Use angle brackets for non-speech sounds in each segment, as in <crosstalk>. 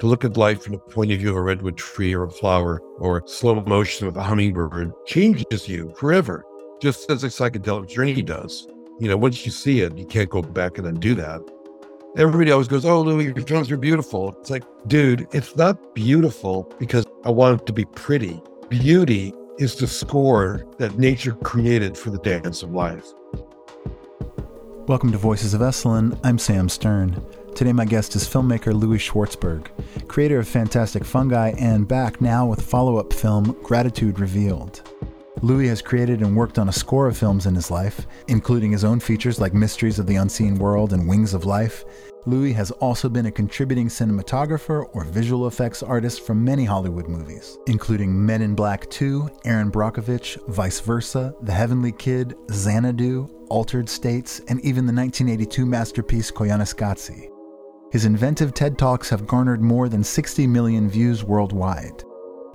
To look at life from the point of view of a redwood tree or a flower or slow motion of a hummingbird changes you forever, just as a psychedelic journey does. You know, once you see it, you can't go back and undo that. Everybody always goes, Oh, Louis, your films are beautiful. It's like, dude, it's not beautiful because I want it to be pretty. Beauty is the score that nature created for the dance of life. Welcome to Voices of Esalen. I'm Sam Stern. Today, my guest is filmmaker Louis Schwartzberg, creator of Fantastic Fungi and back now with follow up film Gratitude Revealed. Louis has created and worked on a score of films in his life, including his own features like Mysteries of the Unseen World and Wings of Life. Louis has also been a contributing cinematographer or visual effects artist for many Hollywood movies, including Men in Black 2, Erin Brockovich, Vice Versa, The Heavenly Kid, Xanadu, Altered States, and even the 1982 masterpiece Koyaanisqatsi. His inventive TED Talks have garnered more than 60 million views worldwide.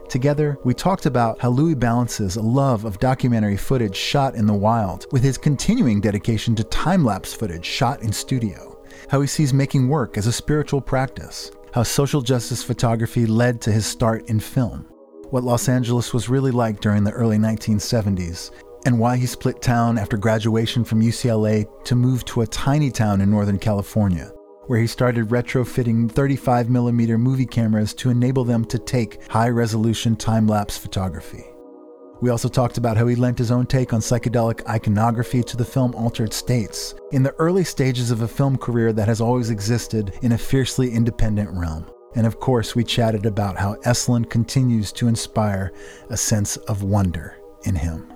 Together, we talked about how Louis balances a love of documentary footage shot in the wild with his continuing dedication to time lapse footage shot in studio, how he sees making work as a spiritual practice, how social justice photography led to his start in film, what Los Angeles was really like during the early 1970s, and why he split town after graduation from UCLA to move to a tiny town in Northern California where he started retrofitting 35mm movie cameras to enable them to take high resolution time lapse photography. We also talked about how he lent his own take on psychedelic iconography to the film Altered States, in the early stages of a film career that has always existed in a fiercely independent realm. And of course, we chatted about how Esalen continues to inspire a sense of wonder in him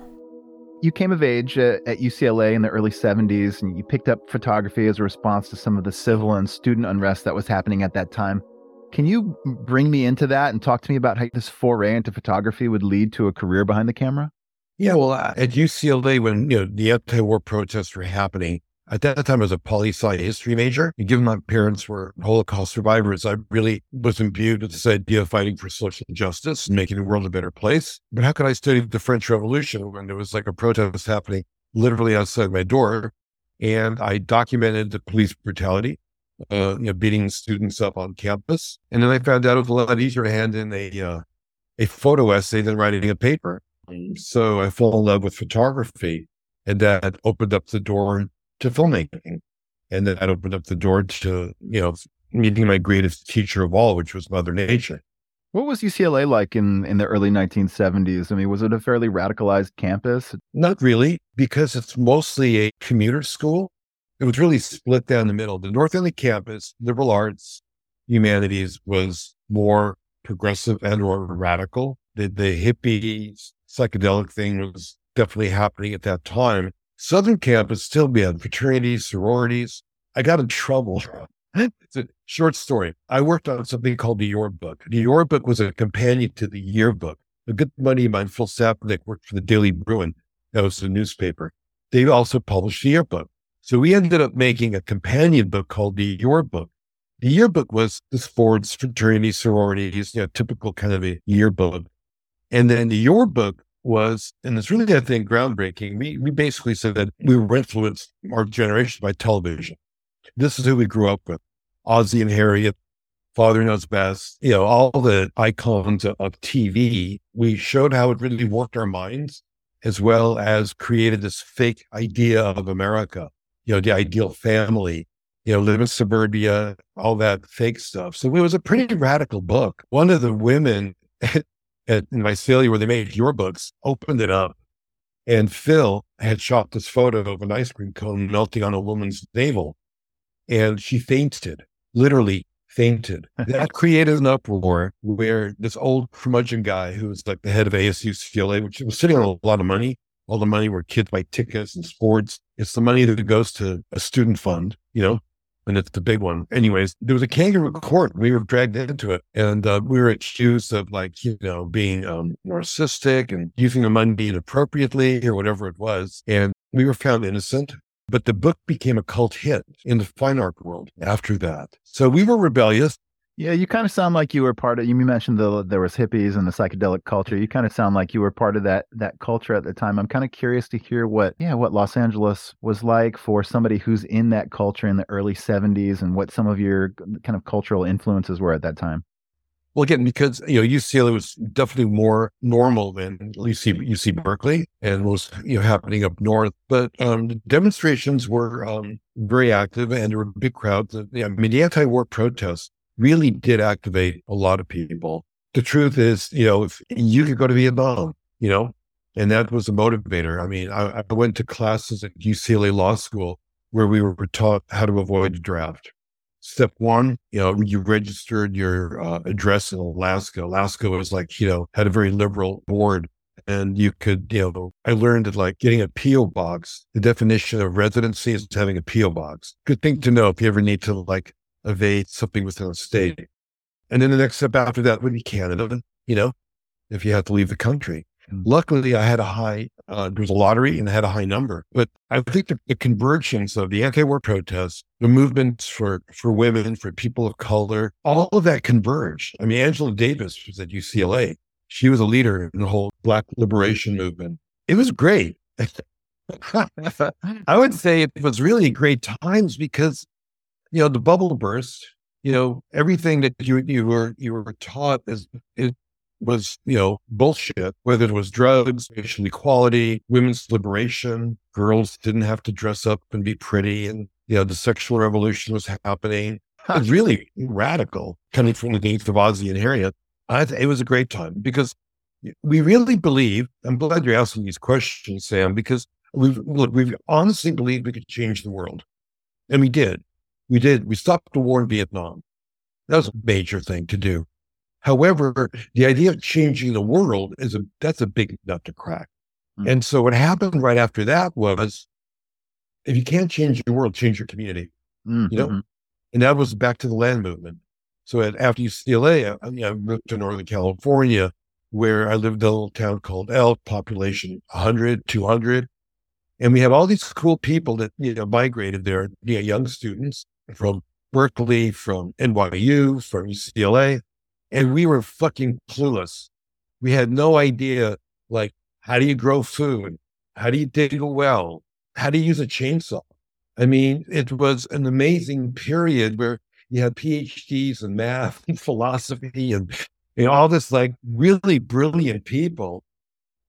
you came of age at, at, UCLA in the early 70s and you picked up photography as a response to some of the civil and student unrest that was happening at that time. Can you bring me into that and talk to me about how this foray into photography would lead to a career behind the camera? Yeah, well, uh, at UCLA, when you know the anti-war protests were happening, at that time, I was a poli sci history major. And given my parents were Holocaust survivors, I really was imbued with this idea of fighting for social justice and making the world a better place. But how could I study the French Revolution when there was like a protest happening literally outside my door? And I documented the police brutality, uh, you know, beating students up on campus. And then I found out it was a lot easier to hand in a, uh, a photo essay than writing a paper. So I fell in love with photography and that opened up the door to filmmaking. And then that opened up the door to, you know, meeting my greatest teacher of all, which was Mother Nature. What was UCLA like in, in the early 1970s? I mean, was it a fairly radicalized campus? Not really, because it's mostly a commuter school. It was really split down the middle. The North End campus, liberal arts, humanities was more progressive and or radical. The, the hippie psychedelic thing was definitely happening at that time. Southern campus still be had fraternities, sororities. I got in trouble. <laughs> it's a short story. I worked on something called the Yearbook. The Yearbook was a companion to the Yearbook. A good buddy of mine, Phil Sapnick, worked for the Daily Bruin. That was the newspaper. They also published the Yearbook. So we ended up making a companion book called the Yearbook. The yearbook was the sports, fraternities, sororities, you know, typical kind of a yearbook. And then the Yearbook was, and it's really, I think, groundbreaking. We, we basically said that we were influenced, our generation, by television. This is who we grew up with Ozzie and Harriet, Father Knows Best, you know, all the icons of, of TV. We showed how it really worked our minds as well as created this fake idea of America, you know, the ideal family, you know, live in suburbia, all that fake stuff. So it was a pretty radical book. One of the women <laughs> at in Visalia where they made your books, opened it up, and Phil had shot this photo of an ice cream cone melting on a woman's navel, and she fainted, literally fainted. that <laughs> created an uproar where this old curmudgeon guy who was like the head of ASU CLA, which was sitting on a lot of money, all the money where kids buy tickets and sports. It's the money that goes to a student fund, you know, and it's the big one. Anyways, there was a kangaroo court. We were dragged into it, and uh, we were accused of like you know being um, narcissistic and using the money inappropriately or whatever it was. And we were found innocent. But the book became a cult hit in the fine art world after that. So we were rebellious. Yeah, you kind of sound like you were part of. You mentioned the there was hippies and the psychedelic culture. You kind of sound like you were part of that that culture at the time. I'm kind of curious to hear what yeah what Los Angeles was like for somebody who's in that culture in the early 70s and what some of your kind of cultural influences were at that time. Well, again, because you know UCLA was definitely more normal than UC UC Berkeley, and was you know happening up north. But um, the demonstrations were um, very active, and there were big crowds. I mean, the anti-war protests really did activate a lot of people. The truth is, you know, if you could go to Vietnam, you know, and that was a motivator. I mean, I, I went to classes at UCLA Law School where we were taught how to avoid the draft step one, you know, you registered your uh, address in Alaska. Alaska was like, you know, had a very liberal board. And you could, you know, I learned that like getting a P.O. box, the definition of residency is having a P.O. box. Good thing to know if you ever need to like evade something within a state. And then the next step after that would be Canada, you know, if you had to leave the country. Mm. Luckily, I had a high, uh, there was a lottery and I had a high number. But I think the, the convergence of the anti war protests, the movements for, for women, for people of color, all of that converged. I mean, Angela Davis was at UCLA. She was a leader in the whole Black liberation movement. It was great. <laughs> I would say it was really great times because, you know, the bubble burst, you know, everything that you, you were, you were taught is, is was, you know, bullshit, whether it was drugs, racial equality, women's liberation, girls didn't have to dress up and be pretty. And, you know, the sexual revolution was happening. It was really radical coming from the days of Ozzie and Harriet. I th- it was a great time because we really believe, I'm glad you're asking these questions, Sam, because we look, we honestly believed we could change the world. And we did. We did. We stopped the war in Vietnam. That was a major thing to do. However, the idea of changing the world is a that's a big nut to crack. Mm-hmm. And so what happened right after that was if you can't change your world, change your community. Mm-hmm. You know? Mm-hmm. And that was back to the land movement. So at, after UCLA, I, you know, I moved to Northern California, where I lived in a little town called Elk, population 100, 200. And we had all these cool people that, you know, migrated there, you know, young students from Berkeley, from NYU, from UCLA and we were fucking clueless. We had no idea, like, how do you grow food? How do you dig a well? How do you use a chainsaw? I mean, it was an amazing period where you had PhDs in math and <laughs> philosophy and you know, all this like really brilliant people.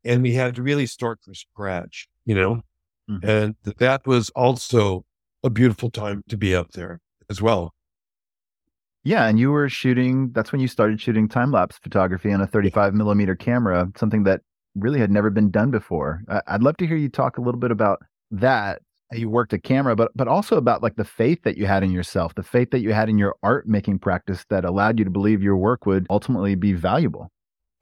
And we had to really start from scratch, you know? Mm-hmm. And that was also a beautiful time to be up there as well. Yeah, and you were shooting. That's when you started shooting time lapse photography on a 35 millimeter camera, something that really had never been done before. I'd love to hear you talk a little bit about that. You worked a camera, but but also about like the faith that you had in yourself, the faith that you had in your art making practice that allowed you to believe your work would ultimately be valuable.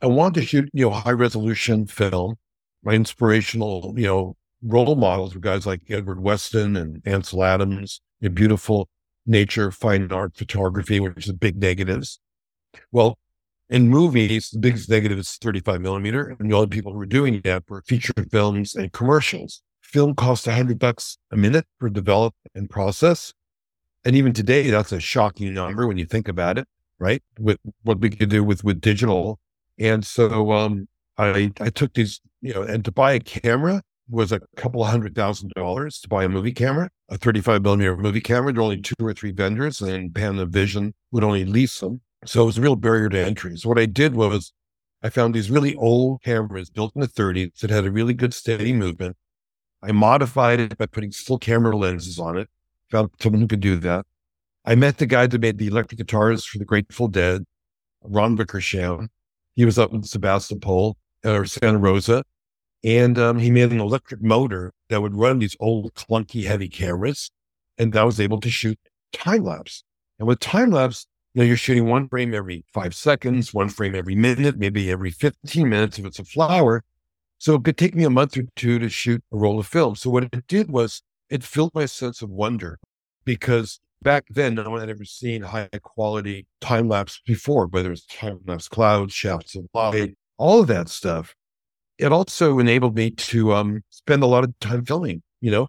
I wanted to shoot, you know, high resolution film. My inspirational, you know, role models were guys like Edward Weston and Ansel Adams, know, beautiful nature, fine art, photography, which is big negatives. Well, in movies, the biggest negative is 35 millimeter. And the only people who were doing that were feature films and commercials. Film costs 100 bucks a minute for develop and process. And even today, that's a shocking number when you think about it, right? With what we could do with, with digital. And so, um, I, I took these, you know, and to buy a camera, was a couple of hundred thousand dollars to buy a movie camera, a 35 millimeter movie camera. There were only two or three vendors, and Panavision would only lease them. So it was a real barrier to entry. So what I did was I found these really old cameras built in the 30s that had a really good steady movement. I modified it by putting still camera lenses on it. Found someone who could do that. I met the guy that made the electric guitars for the Grateful Dead, Ron Wickersham. He was up in Sebastopol or Santa Rosa. And um, he made an electric motor that would run these old clunky heavy cameras. And I was able to shoot time lapse. And with time lapse, you know, you're shooting one frame every five seconds, one frame every minute, maybe every 15 minutes if it's a flower. So it could take me a month or two to shoot a roll of film. So what it did was it filled my sense of wonder because back then, no one had ever seen high quality time lapse before, whether it's time lapse clouds, shafts of light, all of that stuff it also enabled me to um, spend a lot of time filming, you know,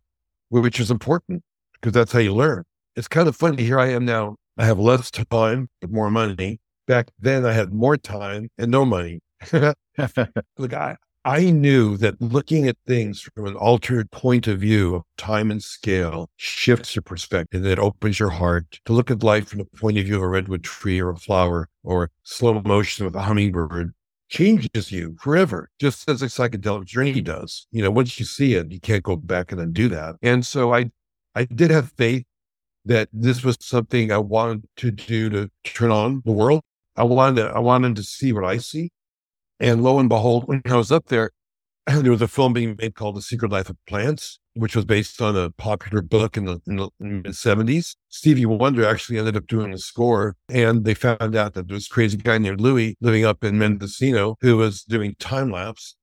which is important because that's how you learn. It's kind of funny. Here I am now. I have less time, but more money. Back then, I had more time and no money. <laughs> Look, I, I knew that looking at things from an altered point of view of time and scale shifts your perspective. It opens your heart to look at life from the point of view of a redwood tree or a flower or slow motion with a hummingbird changes you forever, just as a psychedelic journey does. You know, once you see it, you can't go back and undo that. And so I, I did have faith that this was something I wanted to do to turn on the world. I wanted to, I wanted to see what I see. And lo and behold, when I was up there, <clears throat> there was a film being made called The Secret Life of Plants, which was based on a popular book in the, in the mid 70s. Stevie Wonder actually ended up doing the score. And they found out that there was a crazy guy named Louis living up in Mendocino who was doing time lapse.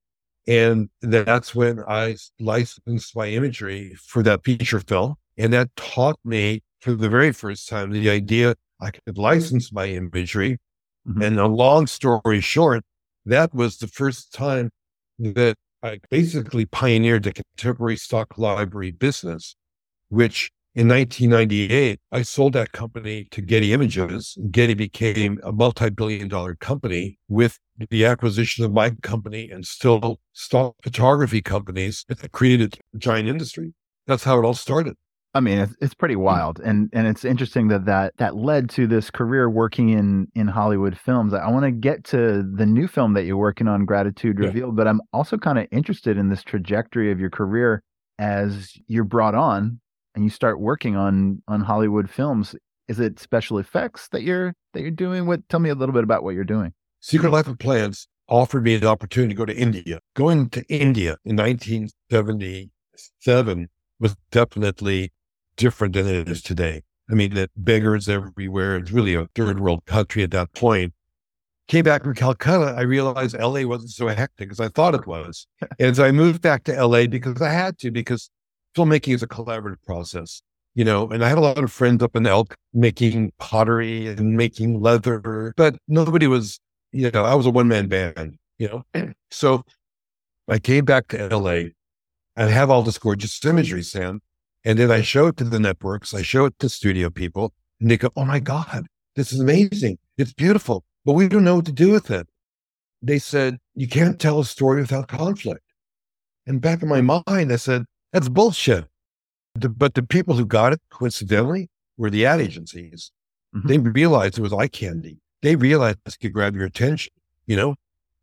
And that's when I licensed my imagery for that feature film. And that taught me for the very first time the idea I could license my imagery. Mm-hmm. And a long story short, that was the first time that I basically pioneered the contemporary stock library business, which in 1998, I sold that company to Getty Images. Getty became a multi billion dollar company with the acquisition of my company and still stock photography companies that created a giant industry. That's how it all started. I mean, it's, it's pretty hmm. wild, and and it's interesting that that that led to this career working in in Hollywood films. I, I want to get to the new film that you're working on, Gratitude Revealed, yeah. but I'm also kind of interested in this trajectory of your career as you're brought on and you start working on on Hollywood films. Is it special effects that you're that you're doing? What? Tell me a little bit about what you're doing. Secret Life of Plants offered me the opportunity to go to India. Going to India in 1977 was definitely different than it is today. I mean, that beggars everywhere. It's really a third world country at that point. Came back from Calcutta, I realized LA wasn't so hectic as I thought it was. <laughs> and so I moved back to LA because I had to, because filmmaking is a collaborative process, you know, and I had a lot of friends up in Elk making pottery and making leather, but nobody was, you know, I was a one man band, you know. <clears throat> So I came back to LA and have all this gorgeous imagery, Sam. And then I show it to the networks, I show it to studio people, and they go, Oh my God, this is amazing. It's beautiful, but we don't know what to do with it. They said, You can't tell a story without conflict. And back in my mind, I said, That's bullshit. The, but the people who got it, coincidentally, were the ad agencies. Mm-hmm. They realized it was eye candy. They realized this could grab your attention, you know?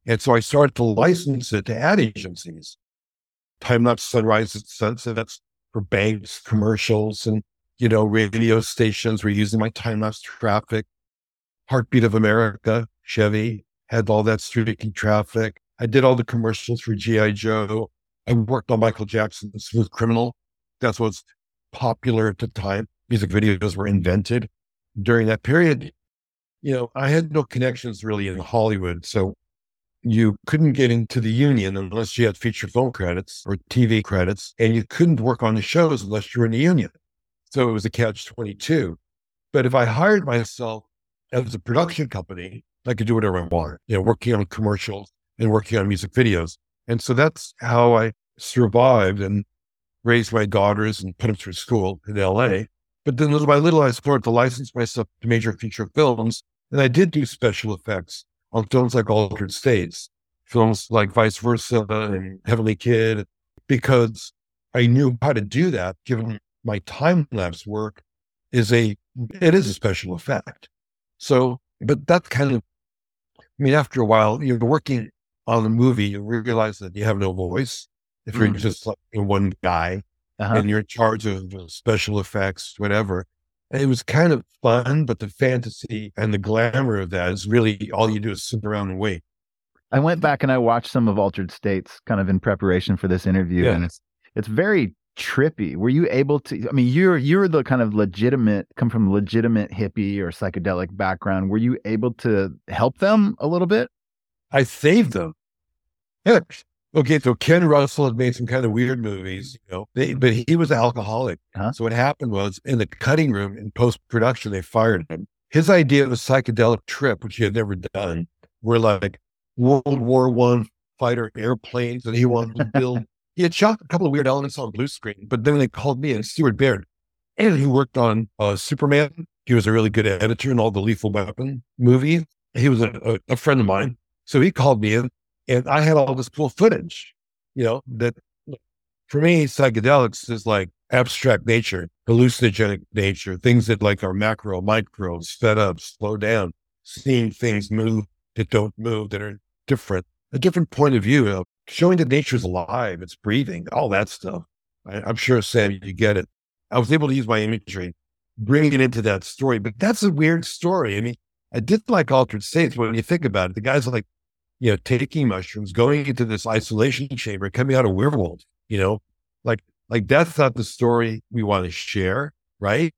And so I started to license it to ad agencies. Time lapse sunrise at sunset. That's for banks, commercials, and you know, radio stations were using my time lapse traffic. Heartbeat of America, Chevy had all that streaking traffic. I did all the commercials for G.I. Joe. I worked on Michael Jackson's Smooth Criminal. That's what's popular at the time. Music videos were invented during that period. You know, I had no connections really in Hollywood. So you couldn't get into the union unless you had feature film credits or TV credits, and you couldn't work on the shows unless you were in the union. So it was a catch 22. But if I hired myself as a production company, I could do whatever I wanted, you know, working on commercials and working on music videos. And so that's how I survived and raised my daughters and put them through school in LA. But then little by little, I started to license myself to major feature films. And I did do special effects on films like Altered States, films like Vice Versa and Heavenly Kid, because I knew how to do that given my time lapse work is a it is a special effect. So, but that kind of I mean, after a while, you're working on a movie, you realize that you have no voice. If you're mm. just like one guy uh-huh. and you're in charge of special effects, whatever, it was kind of fun, but the fantasy and the glamour of that is really all you do is sit around and wait. I went back and I watched some of Altered States kind of in preparation for this interview, yeah. and it's it's very trippy. Were you able to? I mean, you're you're the kind of legitimate, come from legitimate hippie or psychedelic background. Were you able to help them a little bit? I saved them. Yeah, Okay, so Ken Russell had made some kind of weird movies, you know, they, hmm. but he was alcoholic. Huh? So what happened was in the cutting room in post production, they fired him. Hmm. His idea of a psychedelic trip, which he had never done, hmm. were like World War One fighter airplanes, and he wanted to build. <laughs> he had shot a couple of weird elements on blue screen, but then they called me and Stuart Baird, and he worked on uh, Superman. He was a really good editor in all the Lethal Weapon movies. He was a, a, a friend of mine, so he called me in And I had all this cool footage, you know, that for me, psychedelics is like abstract nature, hallucinogenic nature, things that like are macro, micro, sped up, slow down, seeing things move that don't move, that are different, a different point of view of showing that nature's alive, it's breathing, all that stuff. I, I'm sure, Sam, you get it. I was able to use my imagery, bring it into that story, but that's a weird story. I mean, I did like Altered States when you think about it. The guy's like, you know, taking mushrooms, going into this isolation chamber, coming out of werewolf, you know, like, like that's not the story we want to share, right?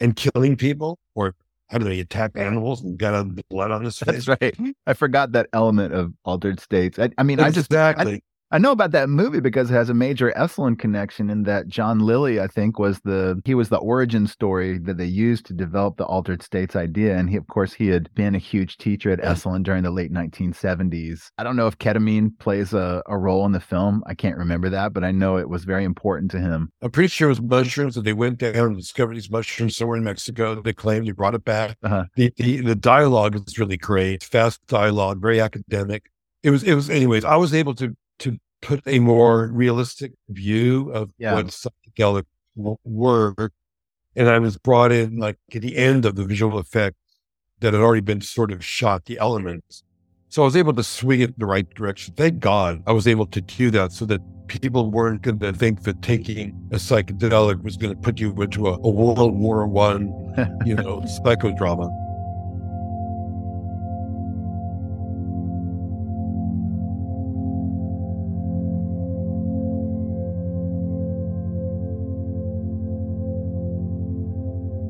And killing people or how do they attack animals and got blood on his face? That's right. I forgot that element of altered states. I, I mean, exactly. I just exactly. I know about that movie because it has a major Esalen connection in that John Lilly, I think, was the he was the origin story that they used to develop the altered states idea. And he, of course, he had been a huge teacher at Esalen during the late 1970s. I don't know if ketamine plays a, a role in the film. I can't remember that, but I know it was very important to him. I'm pretty sure it was mushrooms that they went down and discovered these mushrooms somewhere in Mexico. They claimed he brought it back. Uh-huh. The, the the dialogue is really great, fast dialogue, very academic. It was it was anyways. I was able to put a more realistic view of yeah. what psychedelic were. And I was brought in like at the end of the visual effect that had already been sort of shot, the elements. So I was able to swing it in the right direction. Thank God I was able to do that so that people weren't going to think that taking a psychedelic was going to put you into a, a World War One, you know, <laughs> psychodrama.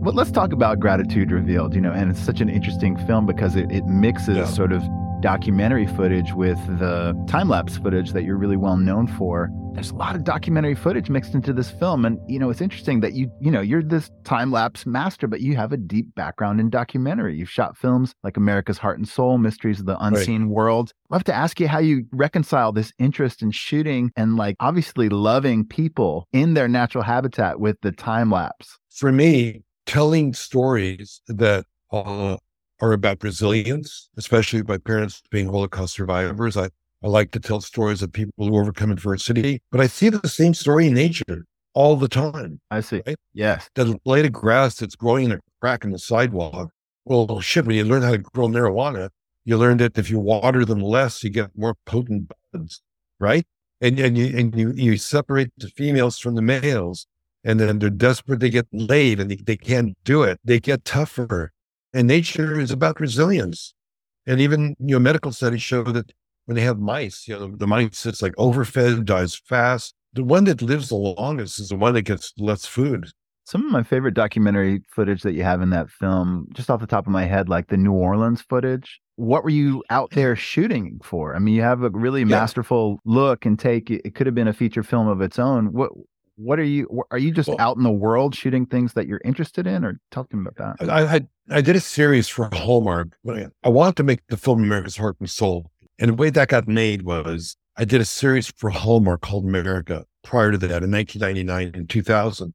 But let's talk about Gratitude Revealed, you know, and it's such an interesting film because it, it mixes yeah. sort of documentary footage with the time lapse footage that you're really well known for. There's a lot of documentary footage mixed into this film. And, you know, it's interesting that you, you know, you're this time lapse master, but you have a deep background in documentary. You've shot films like America's Heart and Soul, Mysteries of the Unseen right. World. i love to ask you how you reconcile this interest in shooting and, like, obviously loving people in their natural habitat with the time lapse. For me, telling stories that uh, are about resilience, especially by parents being Holocaust survivors. I, I like to tell stories of people who overcome adversity, but I see the same story in nature all the time. I see. Right? Yes. The blade of grass that's growing in a crack in the sidewalk. Well, shit, when you learn how to grow marijuana, you learn that if you water them less, you get more potent buds, right? And, and you and you, you separate the females from the males and then they're desperate to get laid and they, they can't do it. They get tougher. And nature is about resilience. And even, you know, medical studies show that when they have mice, you know, the mice that's like overfed, dies fast. The one that lives the longest is the one that gets less food. Some of my favorite documentary footage that you have in that film, just off the top of my head, like the New Orleans footage. What were you out there shooting for? I mean, you have a really yeah. masterful look and take. It could have been a feature film of its own. What what are you are you just well, out in the world shooting things that you're interested in or talk to me about that? I had i did a series for hallmark i wanted to make the film america's heart and soul and the way that got made was i did a series for hallmark called america prior to that in 1999 and 2000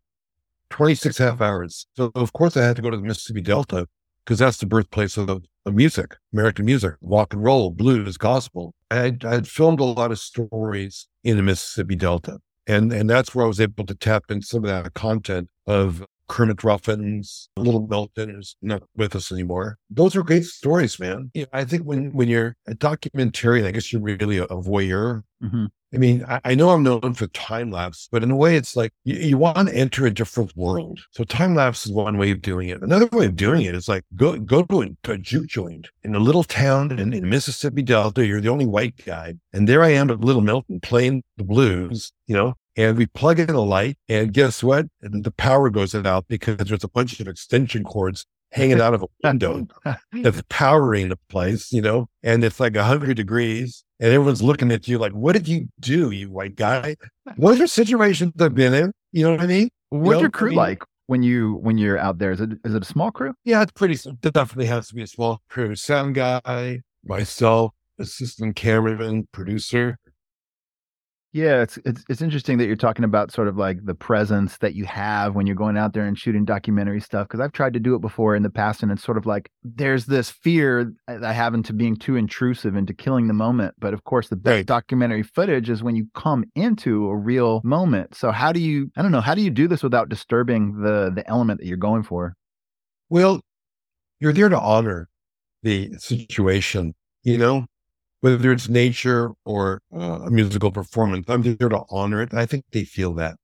26 half hours. So of course i had to go to the mississippi delta because that's the birthplace of, of music american music rock and roll blues gospel. I I had filmed a lot of stories in the mississippi delta and and that's where I was able to tap into some of that content of Kermit Ruffins, Little Milton is not with us anymore. Those are great stories, man. You know, I think when when you're a documentarian, I guess you're really a, a voyeur. Mm-hmm. I mean, I, I, know I'm known for time lapse, but in a way, it's like you, you want to enter a different world. So time lapse is one way of doing it. Another way of doing it is like go go to a, to a juke joint in a little town in, in Mississippi Delta. You're the only white guy, and there I am at Little Milton playing the blues. You know, and we plug in a light and guess what? And the power goes out because there's a bunch of extension cords hanging out of a window <laughs> that's powering the place, you know, and it's like 100 degrees and everyone's looking at you like, what did you do, you white guy? What are situations I've been in? You know what I mean? What's you your crew I mean, like when you when you're out there? Is it is it a small crew? Yeah, it's pretty. It definitely has to be a small crew. Sound guy, myself, assistant cameraman, producer. Yeah, it's it's it's interesting that you're talking about sort of like the presence that you have when you're going out there and shooting documentary stuff because I've tried to do it before in the past and it's sort of like there's this fear I have into being too intrusive into killing the moment, but of course the best Right. documentary footage is when you come into a real moment. So how do you I don't know, how do you do this without disturbing the the element that you're going for? Well, you're there to honor the situation, you know, whether it's nature or uh, a musical performance. I'm there to honor it. I think they feel that,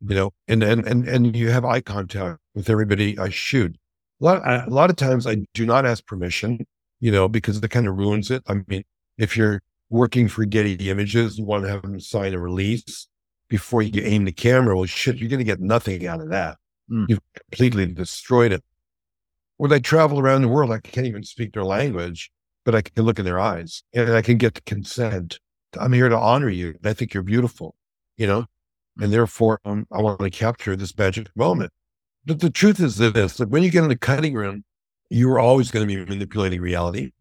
you know, and and and and you have eye contact with everybody I shoot. A lot, a lot of times I do not ask permission, you know, because that kind of ruins it. I mean, if you're working for Getty Images, you want to have them sign a release before you aim the camera. Well, shit, you're going to get nothing out of that. Mm. You've completely destroyed it. When they travel around the world, I can't even speak their language, but I can look in their eyes and I can get the consent. I'm here to honor you. And I think you're beautiful, you know, and therefore um, I want to capture this magic moment. But the truth is this: like when you get in the cutting room, you're always going to be manipulating reality,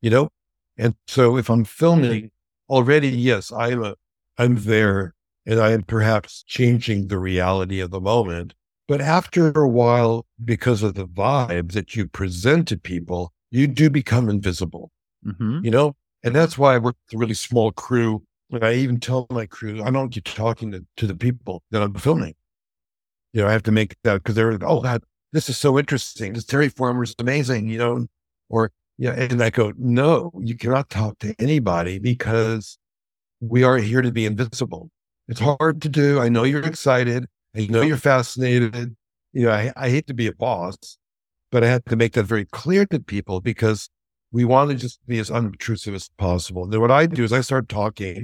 you know. And so if I'm filming already, yes, I'm a, I'm there, and I am perhaps changing the reality of the moment. But after a while, because of the vibe that you present to people, you do become invisible, Mhm. you know? And that's why I work with a really small crew. And I even tell my crew, I don't get talking to, to the people that I'm filming. You know, I have to make that because they're like, oh, God, this is so interesting. This Terry Former is amazing, you know? Or, yeah. And I go, no, you cannot talk to anybody because we are here to be invisible. It's hard to do. I know you're excited. I know you're fascinated. You know, I, I hate to be a boss, but I had to make that very clear to people because we want to just be as unobtrusive as possible. And then what I do is I start talking.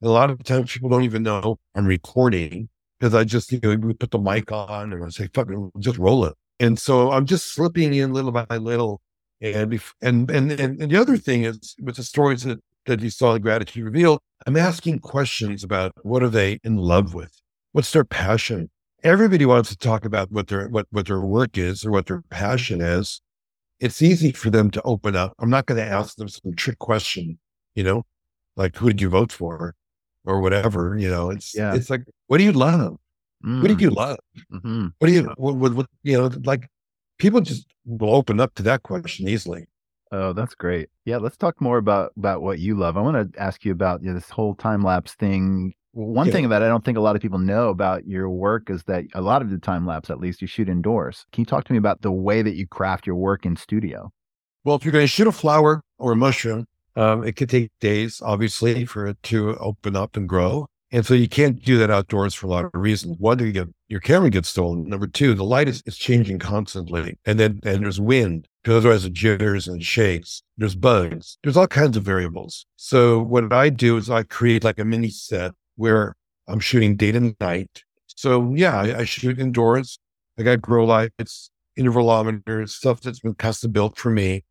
And a lot of times people don't even know I'm recording because I just, you know, we put the mic on and I say, fuck it, just roll it. And so I'm just slipping in little by little. And, and, and, and the other thing is with the stories that, that you saw in Gratitude Revealed, I'm asking questions about what are they in love with? What's their passion? Everybody wants to talk about what their what, what their work is or what their passion is. It's easy for them to open up. I'm not going to ask them some trick question, you know, like who did you vote for or whatever. You know, it's Yeah. it's like what do you love? What do Mm. you love? Mhm. What do you what, what, what you know like people just will open up to that question easily. Oh, that's great. Yeah, let's talk more about about what you love. I want to ask you about you know, this whole time lapse thing. One Yeah. thing that I don't think a lot of people know about your work is that a lot of the time lapse, at least, you shoot indoors. Can you talk to me about the way that you craft your work in studio? Well, if you're going to shoot a flower or a mushroom, um, it could take days, obviously, for it to open up and grow. And so you can't do that outdoors for a lot of reasons. One, you get, your camera gets stolen. Number two, the light is, is changing constantly. And then and there's wind, because otherwise it jitters and shakes. There's bugs. There's all kinds of variables. So what I do is I create like a mini set where I'm shooting day and night. So yeah, I, I shoot indoors. I got grow lights, intervalometers, stuff that's been custom built for me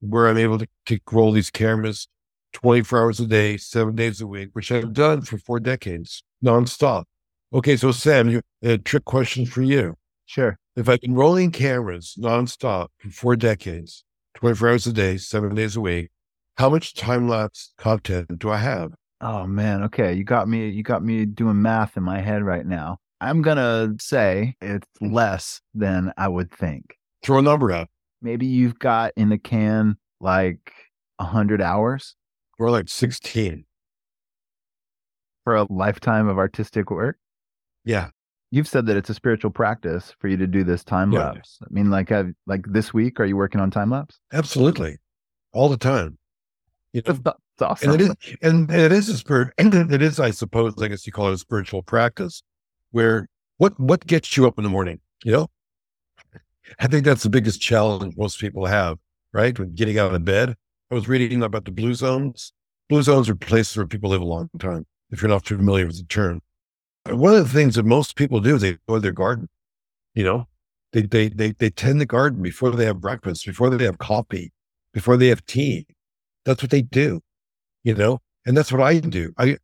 where I'm able to, to roll these cameras 24 hours a day, seven days a week, which I've done for four decades nonstop. Okay, so Sam, a trick question for you. Sure. If I've been rolling cameras nonstop for four decades, 24 hours a day, seven days a week, how much time lapse content do I have? Oh man, okay. You got me you got me doing math in my head right now. I'm gonna say it's less than I would think. Throw a number out. Maybe you've got in the can like a hundred hours We're like 16. for a lifetime of artistic work. Yeah. You've said that it's a spiritual practice for you to do this time Yeah. lapse. I mean, like, have, like this week, are you working on time lapse? Absolutely. All the time. You know, That's, that's awesome. and it is and it is a spirit it is i suppose i guess you call it a spiritual practice where what what gets you up in the morning you know? I think that's the biggest challenge most people have right with getting out of bed. I was reading about the blue zones. Blue zones are places where people live a long time if you're not too familiar with the term. One of the things that most people do is they go to their garden you know? They they they, they tend the garden before they have breakfast before they have coffee before they have tea. That's what they do you know, and that's what I do. I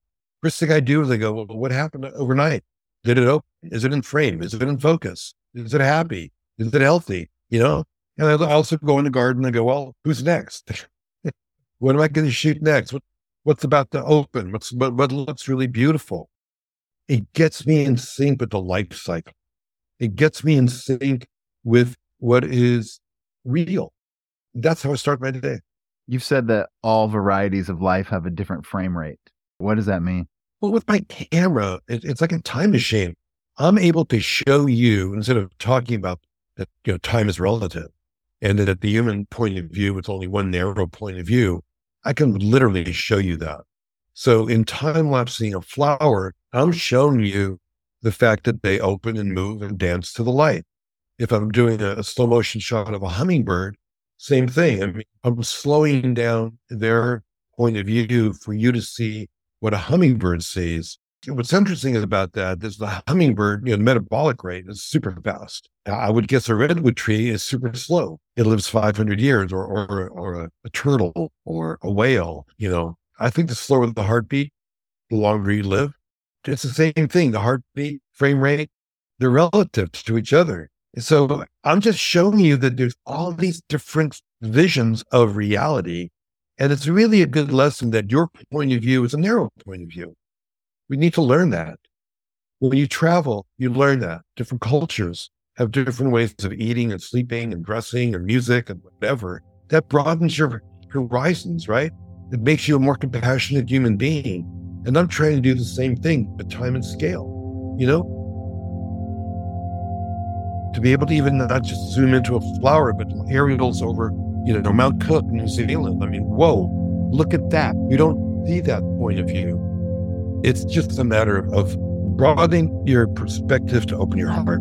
first thing I do is I go, well, what happened overnight? Did it open? Is it in frame? Is it in focus? Is it mm-hmm. happy? Is it healthy? You know, and I also go in the garden and go, well, who's next? <laughs> what am I going to shoot next? What What's about to open? What's what, what looks really beautiful? It gets me in sync with the life cycle. It gets me in sync with what is real. That's how I start my day. You've said that all varieties of life have a different frame rate. What does that mean? Well, with my camera, it, it's like a time machine. I'm able to show you instead of talking about that, you know, time is relative and that at the human point of view, it's only one narrow point of view. I can literally show you that. So in time lapsing a flower, I'm showing you the fact that they open and move and dance to the light. If I'm doing a, a slow motion shot of a hummingbird, same thing. I mean, I'm slowing down their point of view for you to see what a hummingbird sees. What's interesting about that is the hummingbird, you know, the metabolic rate is super fast. I would guess a redwood tree is super slow. It lives 500 years or, or, or a, a turtle or a whale, you know. I think the slower the heartbeat, the longer you live. It's the same thing. The heartbeat, frame rate, they're relative to each other. So I'm just showing you that there's all these different visions of reality. And it's really a good lesson that your point of view is a narrow point of view. We need to learn that. When you travel, you learn that different cultures have different ways of eating and sleeping and dressing and music and whatever. That broadens your horizons, right? It makes you a more compassionate human being. And I'm trying to do the same thing, but time and scale, you know? To be able to even not just zoom into a flower, but aerials over, you know, Mount Cook, New Zealand. I mean, whoa, look at that. You don't see that point of view. It's just a matter of broadening your perspective to open your heart.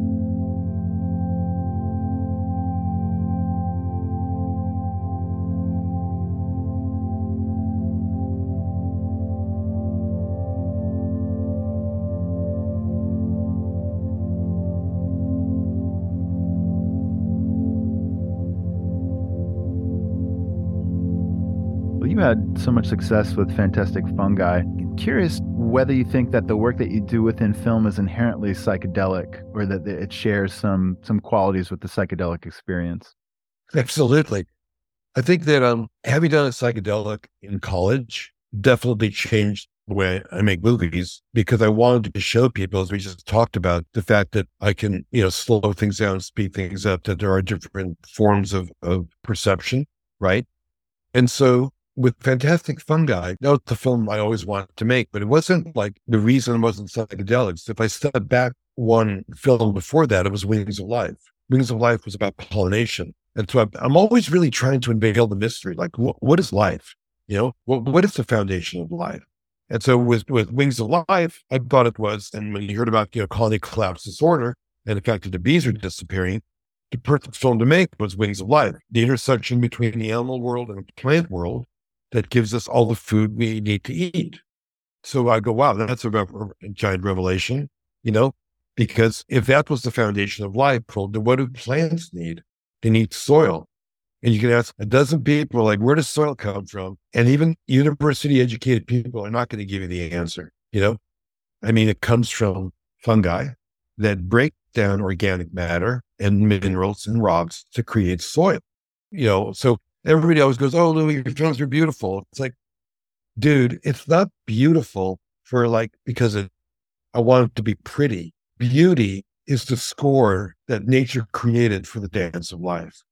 Had so much success with Fantastic Fungi. I'm curious whether you think that the work that you do within film is inherently psychedelic or that it shares some some qualities with the psychedelic experience. Absolutely. I think that um, having done a psychedelic in college definitely changed the way I make movies because I wanted to show people, as we just talked about, the fact that I can, you know, slow things down, speed things up, that there are different forms of, of perception, right? And so with Fantastic Fungi, that was the film I always wanted to make, but it wasn't like the reason wasn't psychedelics. If I step back one film before that, it was Wings of Life. Wings of Life was about pollination. And so I'm always really trying to unveil the mystery. Like, wh- what is life? You know, what, what is the foundation of life? And so with, with Wings of Life, I thought it was, and when you heard about, you know, colony collapse disorder and the fact that the bees are disappearing, the perfect film to make was Wings of Life, the intersection between the animal world and the plant world that gives us all the food we need to eat. So I go, wow, that's a, giant revelation, you know, because if that was the foundation of life, well, then what do plants need? They need soil. And you can ask a dozen people, like, where does soil come from? And even university educated people are not going to give you the answer. You know, I mean, it comes from fungi that break down organic matter and minerals and rocks to create soil. You know, so everybody always goes, "Oh, Louis, your films are beautiful." It's like, dude, it's not beautiful for like because it, I want it to be pretty. Beauty is the score that nature created for the dance of life.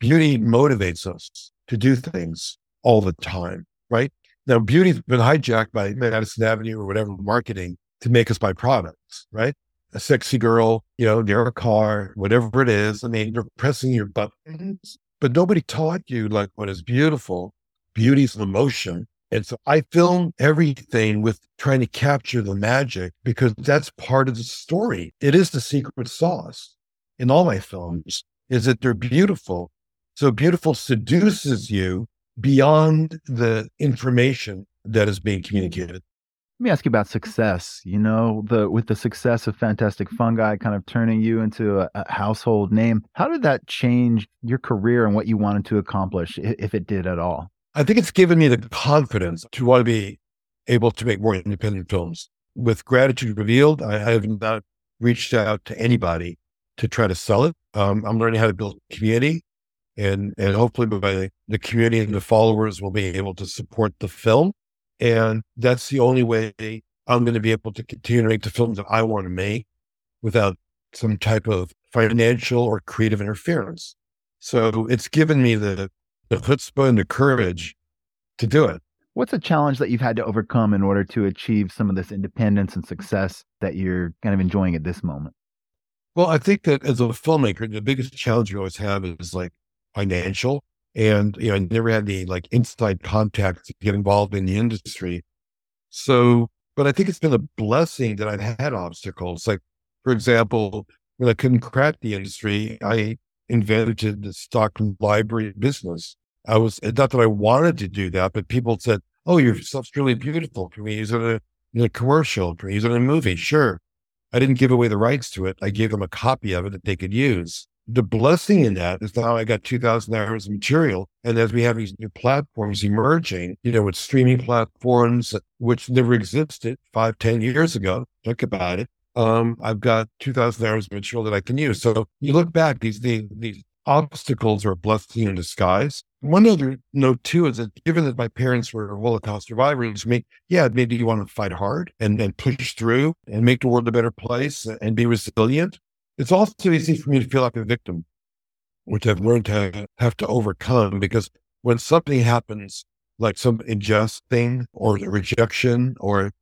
Beauty motivates us to do things all the time, right? Now, beauty's been hijacked by Madison Avenue or whatever marketing to make us buy products, right? A sexy girl, you know, near a car, whatever it is. I mean, you're pressing your buttons but nobody taught you like what is beautiful. Beauty's an emotion. And so I film everything with trying to capture the magic because that's part of the story. It is the secret sauce in all my films is that they're beautiful. So beautiful seduces you beyond the information that is being communicated. Let me ask you about success. You know, the with the success of Fantastic Fungi kind of turning you into a, a, household name. How did that change your career and what you wanted to accomplish, if it did at all? I think it's given me the confidence to want to be able to make more independent films. With Gratitude Revealed, I have not reached out to anybody to try to sell it. Um, I'm learning how to build community, and and hopefully by the community and the followers will be able to support the film And that's the only way I'm going to be able to continue to make the films that I want to make without some type of financial or creative interference. So it's given me the, the chutzpah and the courage to do it. What's a challenge that you've had to overcome in order to achieve some of this independence and success that you're kind of enjoying at this moment? Well, I think that as a filmmaker, the biggest challenge you always have is like financial. And, you know, I never had any like inside contacts to get involved in the industry. So, but I think it's been a blessing that I've had obstacles. Like, for example, when I couldn't crack the industry, I invented the stock library business. I was not that I wanted to do that, but people said, "Oh, your stuff's really beautiful. Can we use it in a, in a commercial? Can we use it in a movie?" Sure. I didn't give away the rights to it. I gave them a copy of it that they could use. The blessing in that is now I got 2,000 hours of material. And as we have these new platforms emerging, you know, with streaming platforms, which never existed five, ten years ago, think about it. Um, I've got 2,000 hours of material that I can use. So you look back, these, these, these obstacles are a blessing in disguise. One other note too is that given that my parents were Holocaust survivors, me, yeah, maybe you want to fight hard and, and push through and make the world a better place and be resilient. It's also easy for me to feel like a victim, which I've learned to have to overcome because when something happens, like some unjust thing or the rejection, or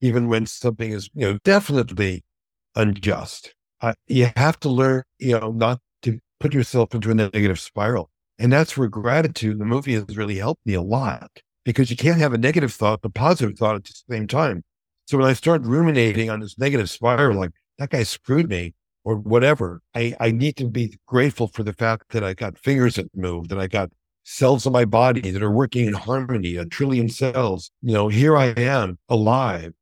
even when something is, you know, definitely unjust, you have to learn, you know, not to put yourself into a negative spiral. And that's where gratitude, the movie has really helped me a lot because you can't have a negative thought, but positive thought at the same time. So when I start ruminating on this negative spiral, like that guy screwed me or whatever, I, I need to be grateful for the fact that I got fingers that move, that I got cells in my body that are working in harmony, a trillion cells. You know, here I am alive.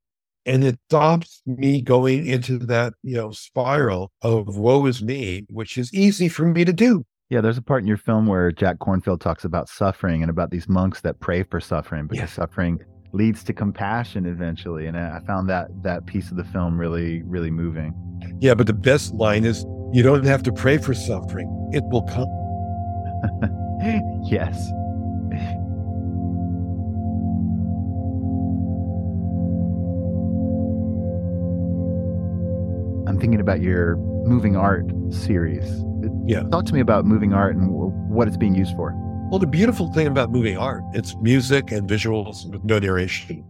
And it stops me going into that, you know, spiral of woe is me, which is easy for me to do. Yeah, there's a part in your film where Jack Kornfield talks about suffering and about these monks that pray for suffering because suffering leads to compassion eventually. And I found that that piece of the film really, really moving. Yeah, but the best line is you don't have to pray for suffering, it will come. <laughs> yes. I'm thinking about your moving art series. Yeah. Talk to me about moving art and what it's being used for. Well, the beautiful thing about moving art, it's music and visuals with no narration.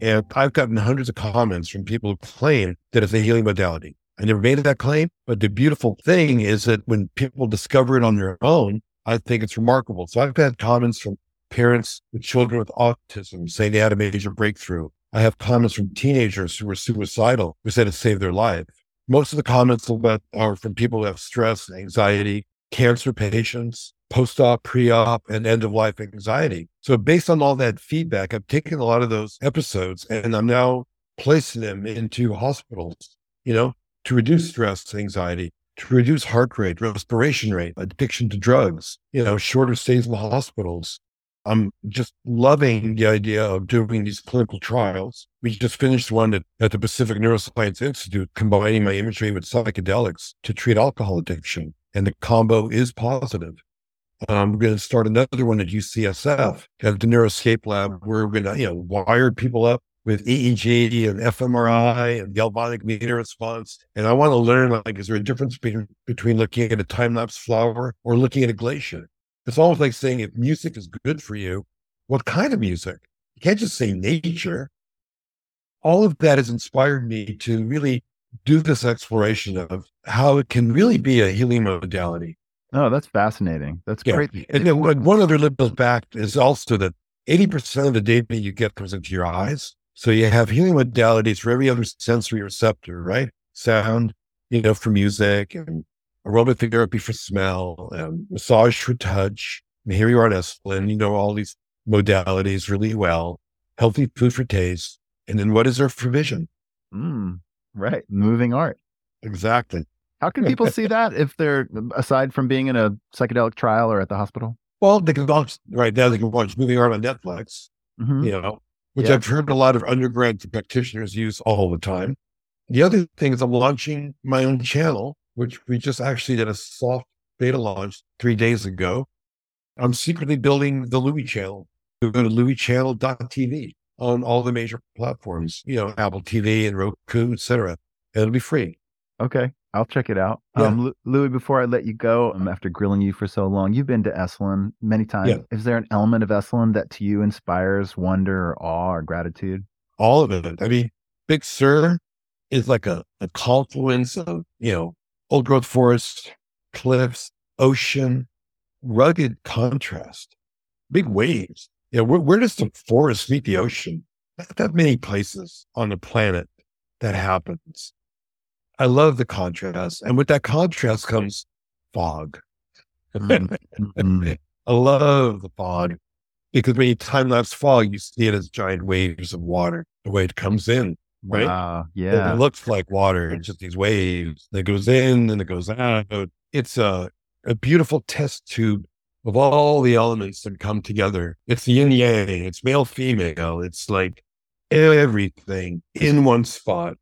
And I've gotten hundreds of comments from people who claim that it's a healing modality. I never made that claim, but the beautiful thing is that when people discover it on their own, I think it's remarkable. So I've had comments from parents with children with autism saying they had a major breakthrough. I have comments from teenagers who were suicidal who said it saved their life. Most of the comments are from people who have stress, anxiety, cancer patients, post op, pre op, and end of life anxiety. So, based on all that feedback, I've taken a lot of those episodes and I'm now placing them into hospitals, you know, to reduce stress, anxiety, to reduce heart rate, respiration rate, addiction to drugs, you know, shorter stays in the hospitals, I'm just loving the idea of doing these clinical trials. We just finished one at, at the Pacific Neuroscience Institute, combining my imagery with psychedelics to treat alcohol addiction. And the combo is positive. I'm going to start another one at UCSF at the Neuroscape Lab, we're going to, you know, wire people up with EEG and fMRI and galvanic meter response. And I want to learn, like, is there a difference between, between looking at a time lapse flower or looking at a glacier? It's almost like saying if music is good for you, what kind of music? You can't just say nature. All of that has inspired me to really do this exploration of how it can really be a healing modality. Oh, that's fascinating. That's yeah. great. And then one other little fact is also that 80% of the data you get comes into your eyes. So you have healing modalities for every other sensory receptor, right? Sound, you know, for music and aromatherapy therapy for smell, and massage for touch. And here you are at Esalen, you know all these modalities really well, healthy food for taste. And then what is there for vision? Mm, right. Moving art. Exactly. How can people see that if they're aside from being in a psychedelic trial or at the hospital? Well, they can watch right now. They can watch moving art on Netflix. Mm-hmm. You know, which yeah. I've heard a lot of undergrad practitioners use all the time. The other thing is I'm launching my own channel which we just actually did a soft beta launch three days ago. I'm secretly building the Louis channel. You go to louischannel.tv. on all the major platforms, you know, Apple TV and Roku, etc. It'll be free. Okay. I'll check it out. Yeah. Um, Louis, before I let you go, um, after grilling you for so long, you've been to Esalen many times. Yeah. Is there an element of Esalen that to you inspires wonder or awe or gratitude? All of it. I mean, Big Sur is like a, a confluence of, you know, old growth forests, cliffs, ocean, rugged contrast, big waves. You know, where, where does the forest meet the ocean? Not that many places on the planet that happens. I love the contrast. And with that contrast comes fog. <laughs> Mm, mm. I love the fog because when you time lapse fog, you see it as giant waves of water, the way it comes in. Right? Wow. Yeah. It looks like water. It's just these waves that goes in and it goes out. It's a, a beautiful test tube of all the elements that come together. It's yin yang, it's male, female. It's like everything in one spot.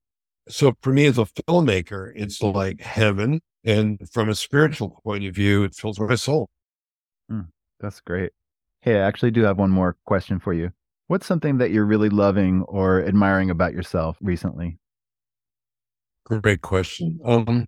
So for me as a filmmaker, it's like heaven. And from a spiritual point of view, it fills my soul. That's great. Hey, I actually do have one more question for you. What's something that you're really loving or admiring about yourself recently? Great question. Um,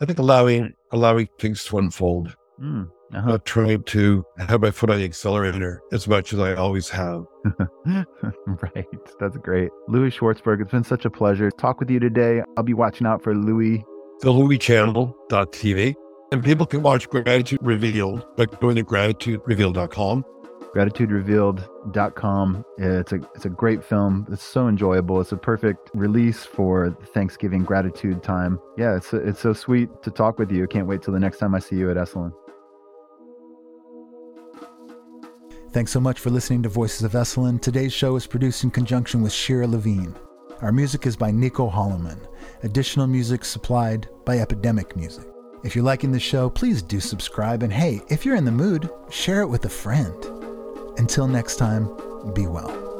I think allowing allowing things to unfold. Mm, uh-huh. not trying to have my foot on the accelerator as much as I always have. <laughs> right. That's great. Louie Schwartzberg, it's been such a pleasure to talk with you today. I'll be watching out for Louis. The Louis LouisChannel.tv. And people can watch Gratitude Revealed by going to gratituderevealed.com. gratituderevealed.com. It's a it's a great film. It's so enjoyable. It's a perfect release for Thanksgiving gratitude time. Yeah, it's it's so sweet to talk with you. Can't wait till the next time I see you at Esalen. Thanks so much for listening to Voices of Esalen. Today's show is produced in conjunction with Shira Levine. Our music is by Nico Holloman. Additional music supplied by Epidemic Music. If you're liking the show, please do subscribe. And hey, if you're in the mood, share it with a friend. Until next time, be well.